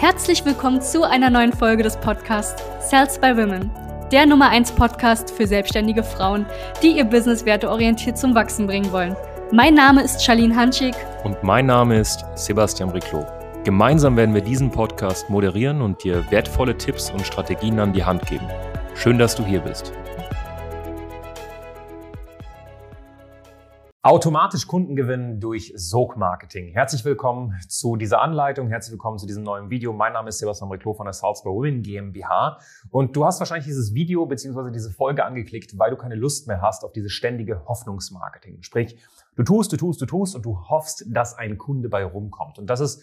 Herzlich willkommen zu einer neuen Folge des Podcasts Sales by Women, der Nummer 1 Podcast für selbstständige Frauen, die ihr Business werteorientiert zum Wachsen bringen wollen. Mein Name ist Charlene Hanschig. Und mein Name ist Sebastian Riclo. Gemeinsam werden wir diesen Podcast moderieren und dir wertvolle Tipps und Strategien an die Hand geben. Schön, dass du hier bist. Automatisch Kunden gewinnen durch Sog-Marketing. Herzlich willkommen zu dieser Anleitung, herzlich willkommen zu diesem neuen Video. Mein Name ist Sebastian Reclo von der Salzburg Women GmbH und du hast wahrscheinlich dieses Video bzw. diese Folge angeklickt, weil du keine Lust mehr hast auf dieses ständige Hoffnungsmarketing. Sprich, du tust, du tust, du tust und du hoffst, dass ein Kunde bei rumkommt. Und das ist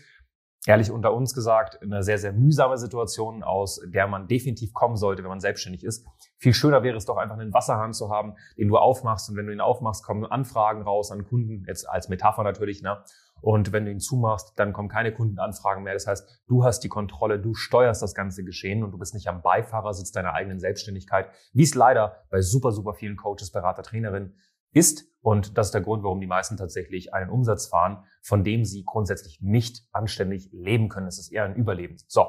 ehrlich unter uns gesagt, eine sehr, sehr mühsame Situation, aus der man definitiv kommen sollte, wenn man selbstständig ist. Viel schöner wäre es doch einfach einen Wasserhahn zu haben, den du aufmachst und wenn du ihn aufmachst, kommen Anfragen raus an Kunden, jetzt als Metapher natürlich, ne? Und wenn du ihn zumachst, dann kommen keine Kundenanfragen mehr. Das heißt, du hast die Kontrolle, du steuerst das ganze Geschehen und du bist nicht am Beifahrersitz deiner eigenen Selbstständigkeit, wie es leider bei super, super vielen Coaches, Berater, Trainerinnen ist. Und das ist der Grund, warum die meisten tatsächlich einen Umsatz fahren, von dem sie grundsätzlich nicht anständig leben können. Es ist eher ein Überleben. So.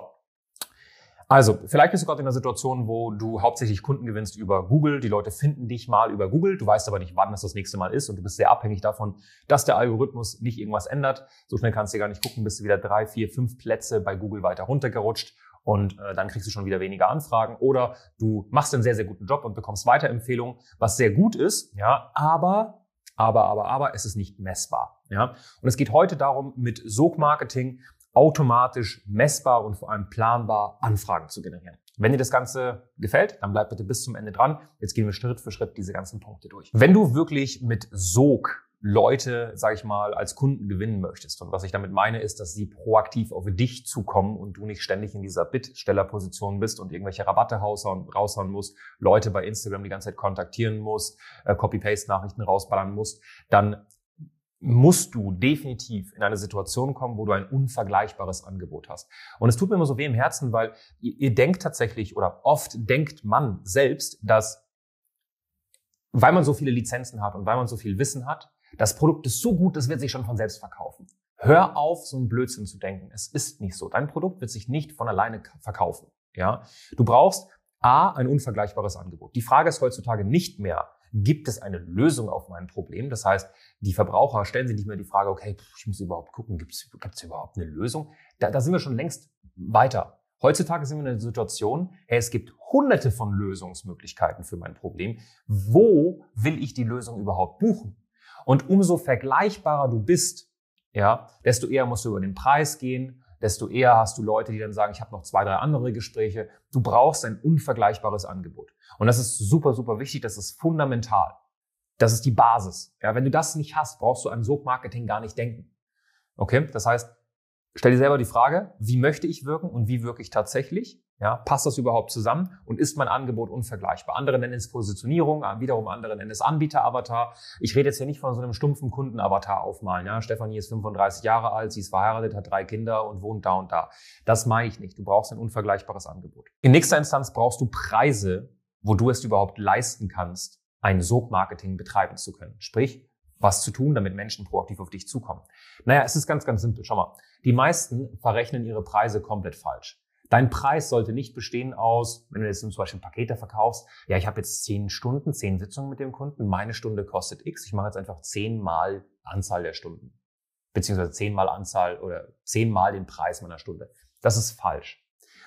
Also, vielleicht bist du gerade in einer Situation, wo du hauptsächlich Kunden gewinnst über Google. Die Leute finden dich mal über Google. Du weißt aber nicht, wann das das nächste Mal ist. Und du bist sehr abhängig davon, dass der Algorithmus nicht irgendwas ändert. So schnell kannst du gar nicht gucken, bist du wieder drei, vier, fünf Plätze bei Google weiter runtergerutscht und äh, dann kriegst du schon wieder weniger Anfragen oder du machst einen sehr, sehr guten Job und bekommst Weiterempfehlungen, was sehr gut ist, ja, aber, aber, aber, aber, es ist nicht messbar, ja. Und es geht heute darum, mit Sog-Marketing automatisch messbar und vor allem planbar Anfragen zu generieren. Wenn dir das Ganze gefällt, dann bleib bitte bis zum Ende dran. Jetzt gehen wir Schritt für Schritt diese ganzen Punkte durch. Wenn du wirklich mit Sog Leute, sage ich mal, als Kunden gewinnen möchtest. Und was ich damit meine, ist, dass sie proaktiv auf dich zukommen und du nicht ständig in dieser Bittstellerposition bist und irgendwelche Rabatte raushauen musst, Leute bei Instagram die ganze Zeit kontaktieren musst, äh, Copy-Paste-Nachrichten rausballern musst, dann musst du definitiv in eine Situation kommen, wo du ein unvergleichbares Angebot hast. Und es tut mir immer so weh im Herzen, weil ihr, ihr denkt tatsächlich oder oft denkt man selbst, dass weil man so viele Lizenzen hat und weil man so viel Wissen hat, das Produkt ist so gut, das wird sich schon von selbst verkaufen. Hör auf, so einen Blödsinn zu denken. Es ist nicht so. Dein Produkt wird sich nicht von alleine verkaufen. Ja, du brauchst A, ein unvergleichbares Angebot. Die Frage ist heutzutage nicht mehr, gibt es eine Lösung auf mein Problem? Das heißt, die Verbraucher stellen sich nicht mehr die Frage, okay, ich muss überhaupt gucken, gibt es überhaupt eine Lösung? Da, da sind wir schon längst weiter. Heutzutage sind wir in einer Situation, hey, es gibt hunderte von Lösungsmöglichkeiten für mein Problem. Wo will ich die Lösung überhaupt buchen? Und umso vergleichbarer du bist, ja, desto eher musst du über den Preis gehen, desto eher hast du Leute, die dann sagen, ich habe noch zwei, drei andere Gespräche. Du brauchst ein unvergleichbares Angebot. Und das ist super, super wichtig, das ist fundamental. Das ist die Basis. Ja, wenn du das nicht hast, brauchst du an Sog-Marketing gar nicht denken. Okay? Das heißt, stell dir selber die Frage, wie möchte ich wirken und wie wirke ich tatsächlich? Ja, passt das überhaupt zusammen und ist mein Angebot unvergleichbar? Andere nennen es Positionierung, äh, wiederum andere nennen es Anbieter-Avatar. Ich rede jetzt hier nicht von so einem stumpfen Kunden-Avatar aufmalen. Ja, Stefanie ist 35 Jahre alt, sie ist verheiratet, hat drei Kinder und wohnt da und da. Das meine ich nicht. Du brauchst ein unvergleichbares Angebot. In nächster Instanz brauchst du Preise, wo du es überhaupt leisten kannst, ein Sog-Marketing betreiben zu können. Sprich, was zu tun, damit Menschen proaktiv auf dich zukommen. Naja, es ist ganz, ganz simpel. Schau mal. Die meisten verrechnen ihre Preise komplett falsch. Dein Preis sollte nicht bestehen aus, wenn du jetzt zum Beispiel Pakete verkaufst, ja, ich habe jetzt zehn Stunden, zehn Sitzungen mit dem Kunden, meine Stunde kostet X, ich mache jetzt einfach zehnmal Anzahl der Stunden. Beziehungsweise zehnmal Anzahl oder zehnmal den Preis meiner Stunde. Das ist falsch.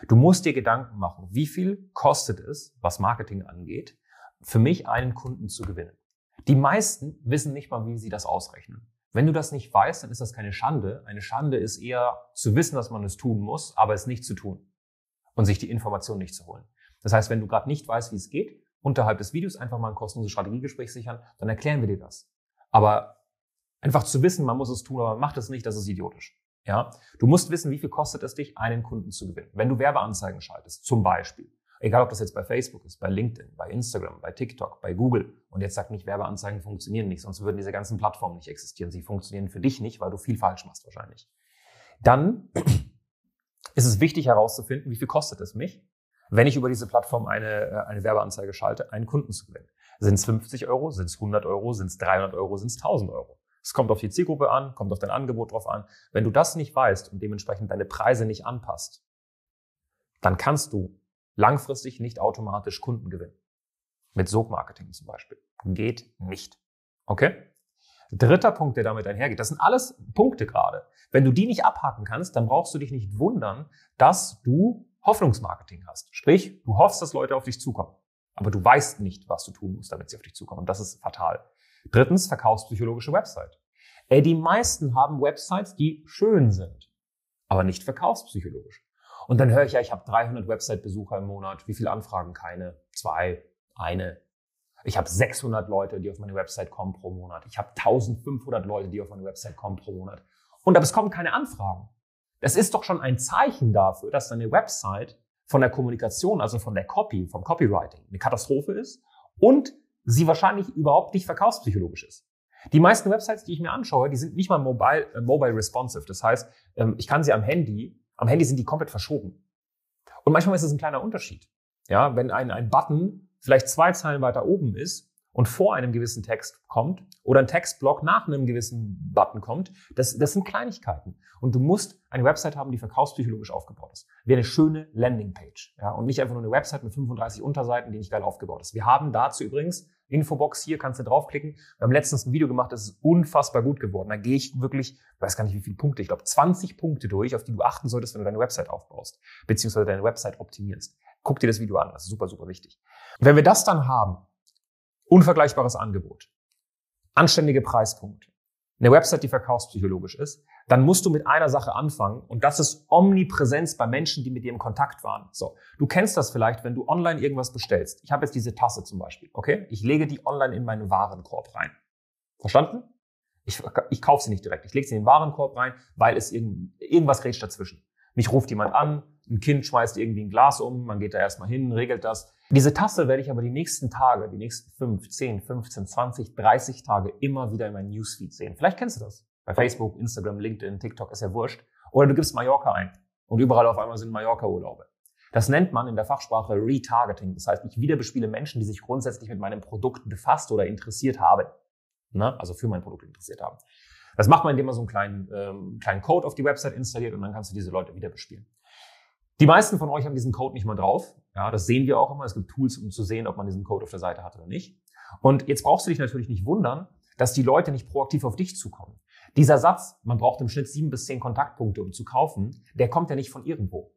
Du musst dir Gedanken machen, wie viel kostet es, was Marketing angeht, für mich einen Kunden zu gewinnen. Die meisten wissen nicht mal, wie sie das ausrechnen. Wenn du das nicht weißt, dann ist das keine Schande. Eine Schande ist eher zu wissen, dass man es tun muss, aber es nicht zu tun und sich die Information nicht zu holen. Das heißt, wenn du gerade nicht weißt, wie es geht, unterhalb des Videos einfach mal ein kostenloses Strategiegespräch sichern, dann erklären wir dir das. Aber einfach zu wissen, man muss es tun, aber man macht es nicht, das ist idiotisch. Ja, du musst wissen, wie viel kostet es dich, einen Kunden zu gewinnen. Wenn du Werbeanzeigen schaltest, zum Beispiel, egal ob das jetzt bei Facebook ist, bei LinkedIn, bei Instagram, bei TikTok, bei Google, und jetzt sagt nicht, Werbeanzeigen funktionieren nicht, sonst würden diese ganzen Plattformen nicht existieren. Sie funktionieren für dich nicht, weil du viel falsch machst wahrscheinlich. Dann ist es wichtig herauszufinden, wie viel kostet es mich, wenn ich über diese Plattform eine, äh, eine Werbeanzeige schalte, einen Kunden zu gewinnen. Sind es 50 Euro, sind es 100 Euro, sind es 300 Euro, sind es 1000 Euro? Es kommt auf die Zielgruppe an, kommt auf dein Angebot drauf an. Wenn du das nicht weißt und dementsprechend deine Preise nicht anpasst, dann kannst du langfristig nicht automatisch Kunden gewinnen. Mit Sogmarketing zum Beispiel. Geht nicht. Okay? Dritter Punkt, der damit einhergeht, das sind alles Punkte gerade. Wenn du die nicht abhaken kannst, dann brauchst du dich nicht wundern, dass du Hoffnungsmarketing hast. Sprich, du hoffst, dass Leute auf dich zukommen. Aber du weißt nicht, was du tun musst, damit sie auf dich zukommen. Und das ist fatal. Drittens, verkaufspsychologische Website. Ey, die meisten haben Websites, die schön sind, aber nicht verkaufspsychologisch. Und dann höre ich ja, ich habe 300 Website-Besucher im Monat. Wie viele Anfragen? Keine. Zwei. Eine. Ich habe 600 Leute, die auf meine Website kommen pro Monat. Ich habe 1500 Leute, die auf meine Website kommen pro Monat. Und aber es kommen keine Anfragen. Das ist doch schon ein Zeichen dafür, dass deine Website von der Kommunikation, also von der Copy, vom Copywriting, eine Katastrophe ist und sie wahrscheinlich überhaupt nicht verkaufspsychologisch ist. Die meisten Websites, die ich mir anschaue, die sind nicht mal mobile, äh, mobile responsive. Das heißt, ähm, ich kann sie am Handy, am Handy sind die komplett verschoben. Und manchmal ist es ein kleiner Unterschied. Ja, wenn ein, ein Button vielleicht zwei Zeilen weiter oben ist und vor einem gewissen Text kommt oder ein Textblock nach einem gewissen Button kommt, das, das sind Kleinigkeiten. Und du musst eine Website haben, die verkaufspsychologisch aufgebaut ist. Wie eine schöne Landingpage. Ja, und nicht einfach nur eine Website mit 35 Unterseiten, die nicht geil aufgebaut ist. Wir haben dazu übrigens Infobox hier, kannst du draufklicken. Wir haben letztens ein Video gemacht, das ist unfassbar gut geworden. Da gehe ich wirklich, ich weiß gar nicht wie viele Punkte, ich glaube 20 Punkte durch, auf die du achten solltest, wenn du deine Website aufbaust, beziehungsweise deine Website optimierst. Guck dir das Video an, das ist super, super wichtig. Wenn wir das dann haben, unvergleichbares Angebot, anständige Preispunkte, eine Website, die verkaufspsychologisch ist, dann musst du mit einer Sache anfangen und das ist Omnipräsenz bei Menschen, die mit dir im Kontakt waren. So, du kennst das vielleicht, wenn du online irgendwas bestellst. Ich habe jetzt diese Tasse zum Beispiel, okay? Ich lege die online in meinen Warenkorb rein. Verstanden? Ich, ich kaufe sie nicht direkt. Ich lege sie in den Warenkorb rein, weil es irgend, irgendwas grätscht dazwischen. Mich ruft jemand an, ein Kind schmeißt irgendwie ein Glas um, man geht da erstmal hin, regelt das. Diese Tasse werde ich aber die nächsten Tage, die nächsten 5, 10, 15, 20, 30 Tage immer wieder in meinem Newsfeed sehen. Vielleicht kennst du das. Bei Facebook, Instagram, LinkedIn, TikTok ist ja wurscht. Oder du gibst Mallorca ein und überall auf einmal sind Mallorca-Urlaube. Das nennt man in der Fachsprache Retargeting. Das heißt, ich wiederbespiele Menschen, die sich grundsätzlich mit meinem Produkt befasst oder interessiert haben. Ne? Also für mein Produkt interessiert haben. Das macht man, indem man so einen kleinen, ähm, kleinen Code auf die Website installiert und dann kannst du diese Leute wieder bespielen. Die meisten von euch haben diesen Code nicht mal drauf. Ja, das sehen wir auch immer. Es gibt Tools, um zu sehen, ob man diesen Code auf der Seite hat oder nicht. Und jetzt brauchst du dich natürlich nicht wundern, dass die Leute nicht proaktiv auf dich zukommen. Dieser Satz, man braucht im Schnitt sieben bis zehn Kontaktpunkte, um zu kaufen, der kommt ja nicht von irgendwo.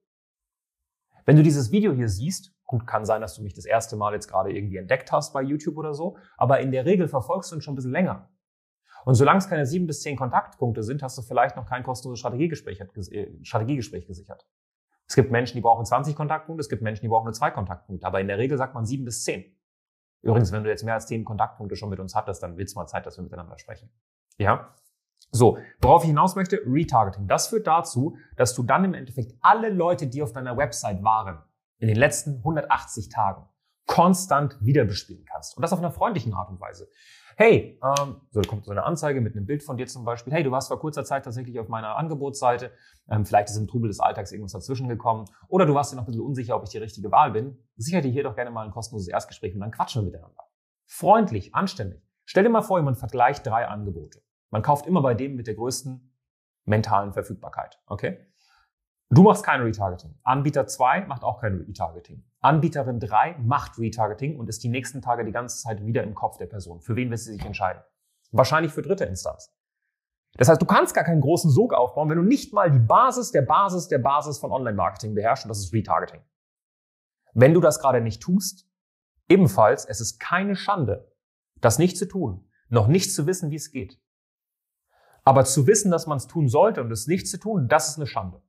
Wenn du dieses Video hier siehst, gut, kann sein, dass du mich das erste Mal jetzt gerade irgendwie entdeckt hast bei YouTube oder so, aber in der Regel verfolgst du uns schon ein bisschen länger. Und solange es keine sieben bis zehn Kontaktpunkte sind, hast du vielleicht noch kein kostenloses Strategiegespräch, äh, Strategiegespräch gesichert. Es gibt Menschen, die brauchen 20 Kontaktpunkte, es gibt Menschen, die brauchen nur zwei Kontaktpunkte, aber in der Regel sagt man sieben bis zehn. Übrigens, wenn du jetzt mehr als zehn Kontaktpunkte schon mit uns hattest, dann wird es mal Zeit, dass wir miteinander sprechen. Ja? So, worauf ich hinaus möchte, Retargeting. Das führt dazu, dass du dann im Endeffekt alle Leute, die auf deiner Website waren, in den letzten 180 Tagen, konstant wiederbespielen kannst. Und das auf einer freundlichen Art und Weise hey, ähm, so kommt so eine Anzeige mit einem Bild von dir zum Beispiel, hey, du warst vor kurzer Zeit tatsächlich auf meiner Angebotsseite, ähm, vielleicht ist im Trubel des Alltags irgendwas dazwischen gekommen oder du warst dir noch ein bisschen unsicher, ob ich die richtige Wahl bin, sicher dir hier doch gerne mal ein kostenloses Erstgespräch und dann quatschen wir miteinander. Freundlich, anständig. Stell dir mal vor, man vergleicht drei Angebote. Man kauft immer bei dem mit der größten mentalen Verfügbarkeit, okay? Du machst kein Retargeting. Anbieter 2 macht auch kein Retargeting. Anbieterin 3 macht Retargeting und ist die nächsten Tage die ganze Zeit wieder im Kopf der Person. Für wen wird sie sich entscheiden? Wahrscheinlich für dritte Instanz. Das heißt, du kannst gar keinen großen Sog aufbauen, wenn du nicht mal die Basis der Basis der Basis von Online-Marketing beherrschst und das ist Retargeting. Wenn du das gerade nicht tust, ebenfalls, es ist keine Schande, das nicht zu tun, noch nicht zu wissen, wie es geht. Aber zu wissen, dass man es tun sollte und es nicht zu tun, das ist eine Schande.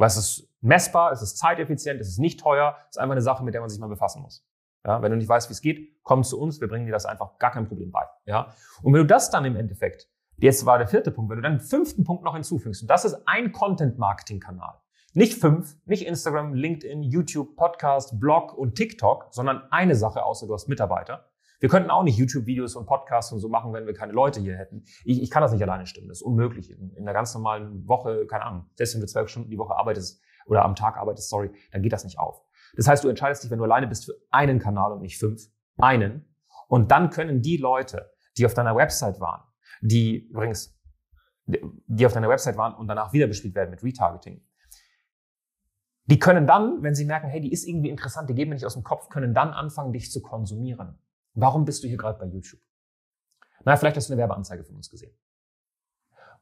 Weil es ist messbar, es ist zeiteffizient, es ist nicht teuer, es ist einfach eine Sache, mit der man sich mal befassen muss. Ja, wenn du nicht weißt, wie es geht, komm zu uns, wir bringen dir das einfach gar kein Problem bei. Ja, und wenn du das dann im Endeffekt, jetzt war der vierte Punkt, wenn du dann einen fünften Punkt noch hinzufügst, und das ist ein Content-Marketing-Kanal. Nicht fünf, nicht Instagram, LinkedIn, YouTube, Podcast, Blog und TikTok, sondern eine Sache, außer du hast Mitarbeiter. Wir könnten auch nicht YouTube-Videos und Podcasts und so machen, wenn wir keine Leute hier hätten. Ich, ich kann das nicht alleine stimmen. Das ist unmöglich. In, in einer ganz normalen Woche, keine Ahnung, selbst wenn du zwölf Stunden die Woche arbeitest oder am Tag arbeitest, sorry, dann geht das nicht auf. Das heißt, du entscheidest dich, wenn du alleine bist, für einen Kanal und nicht fünf, einen. Und dann können die Leute, die auf deiner Website waren, die übrigens, die auf deiner Website waren und danach wieder bespielt werden mit Retargeting, Die können dann, wenn sie merken, hey, die ist irgendwie interessant, die geben mir nicht aus dem Kopf, können dann anfangen, dich zu konsumieren. Warum bist du hier gerade bei YouTube? Na, vielleicht hast du eine Werbeanzeige von uns gesehen.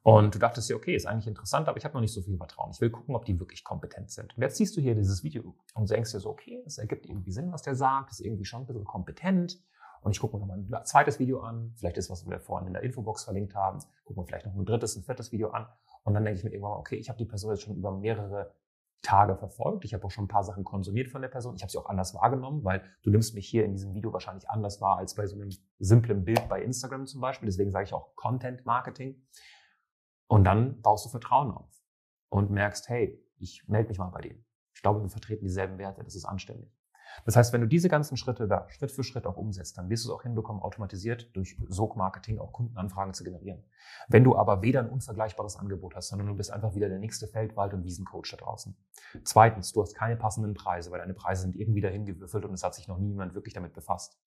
Und du dachtest dir, okay, ist eigentlich interessant, aber ich habe noch nicht so viel Vertrauen. Ich will gucken, ob die wirklich kompetent sind. Und jetzt siehst du hier dieses Video und denkst dir so, okay, es ergibt irgendwie Sinn, was der sagt, ist irgendwie schon ein bisschen kompetent. Und ich gucke mir nochmal ein zweites Video an, vielleicht ist, was wir vorhin in der Infobox verlinkt haben, gucken wir vielleicht noch ein drittes, ein viertes Video an. Und dann denke ich mir irgendwann, okay, ich habe die Person jetzt schon über mehrere Tage verfolgt. Ich habe auch schon ein paar Sachen konsumiert von der Person. Ich habe sie auch anders wahrgenommen, weil du nimmst mich hier in diesem Video wahrscheinlich anders wahr als bei so einem simplen Bild bei Instagram zum Beispiel. Deswegen sage ich auch Content Marketing. Und dann baust du Vertrauen auf und merkst, hey, ich melde mich mal bei denen. Ich glaube, wir vertreten dieselben Werte, das ist anständig. Das heißt, wenn du diese ganzen Schritte da Schritt für Schritt auch umsetzt, dann wirst du es auch hinbekommen, automatisiert durch Sog-Marketing auch Kundenanfragen zu generieren. Wenn du aber weder ein unvergleichbares Angebot hast, sondern du bist einfach wieder der nächste Feldwald- und Wiesencoach da draußen. Zweitens, du hast keine passenden Preise, weil deine Preise sind irgendwie dahin gewürfelt und es hat sich noch niemand wirklich damit befasst.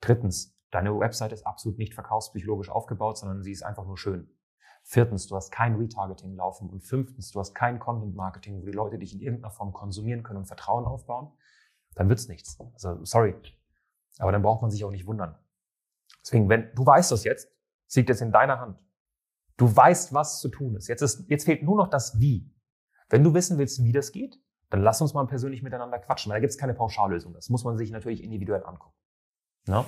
Drittens, deine Website ist absolut nicht verkaufspsychologisch aufgebaut, sondern sie ist einfach nur schön. Viertens, du hast kein Retargeting laufen. Und fünftens, du hast kein Content Marketing, wo die Leute dich in irgendeiner Form konsumieren können und Vertrauen aufbauen. Dann wird's nichts. Also, sorry. Aber dann braucht man sich auch nicht wundern. Deswegen, wenn du weißt das jetzt, liegt jetzt in deiner Hand. Du weißt, was zu tun ist. Jetzt ist, jetzt fehlt nur noch das Wie. Wenn du wissen willst, wie das geht, dann lass uns mal persönlich miteinander quatschen, weil da gibt's keine Pauschallösung. Das muss man sich natürlich individuell angucken. Ja?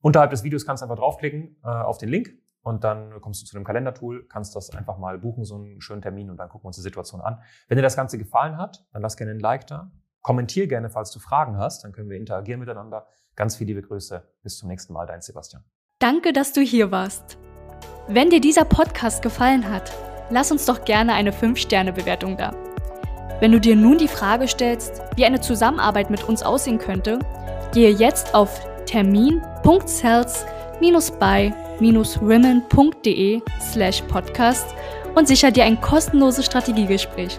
Unterhalb des Videos kannst du einfach draufklicken äh, auf den Link und dann kommst du zu dem Kalendertool, kannst das einfach mal buchen, so einen schönen Termin und dann gucken wir uns die Situation an. Wenn dir das Ganze gefallen hat, dann lass gerne ein Like da. Kommentier gerne, falls du Fragen hast, dann können wir interagieren miteinander. Ganz viele liebe Grüße. Bis zum nächsten Mal, dein Sebastian. Danke, dass du hier warst. Wenn dir dieser Podcast gefallen hat, lass uns doch gerne eine 5-Sterne-Bewertung da. Wenn du dir nun die Frage stellst, wie eine Zusammenarbeit mit uns aussehen könnte, gehe jetzt auf termin.cells-by women.de slash podcast und sicher dir ein kostenloses Strategiegespräch.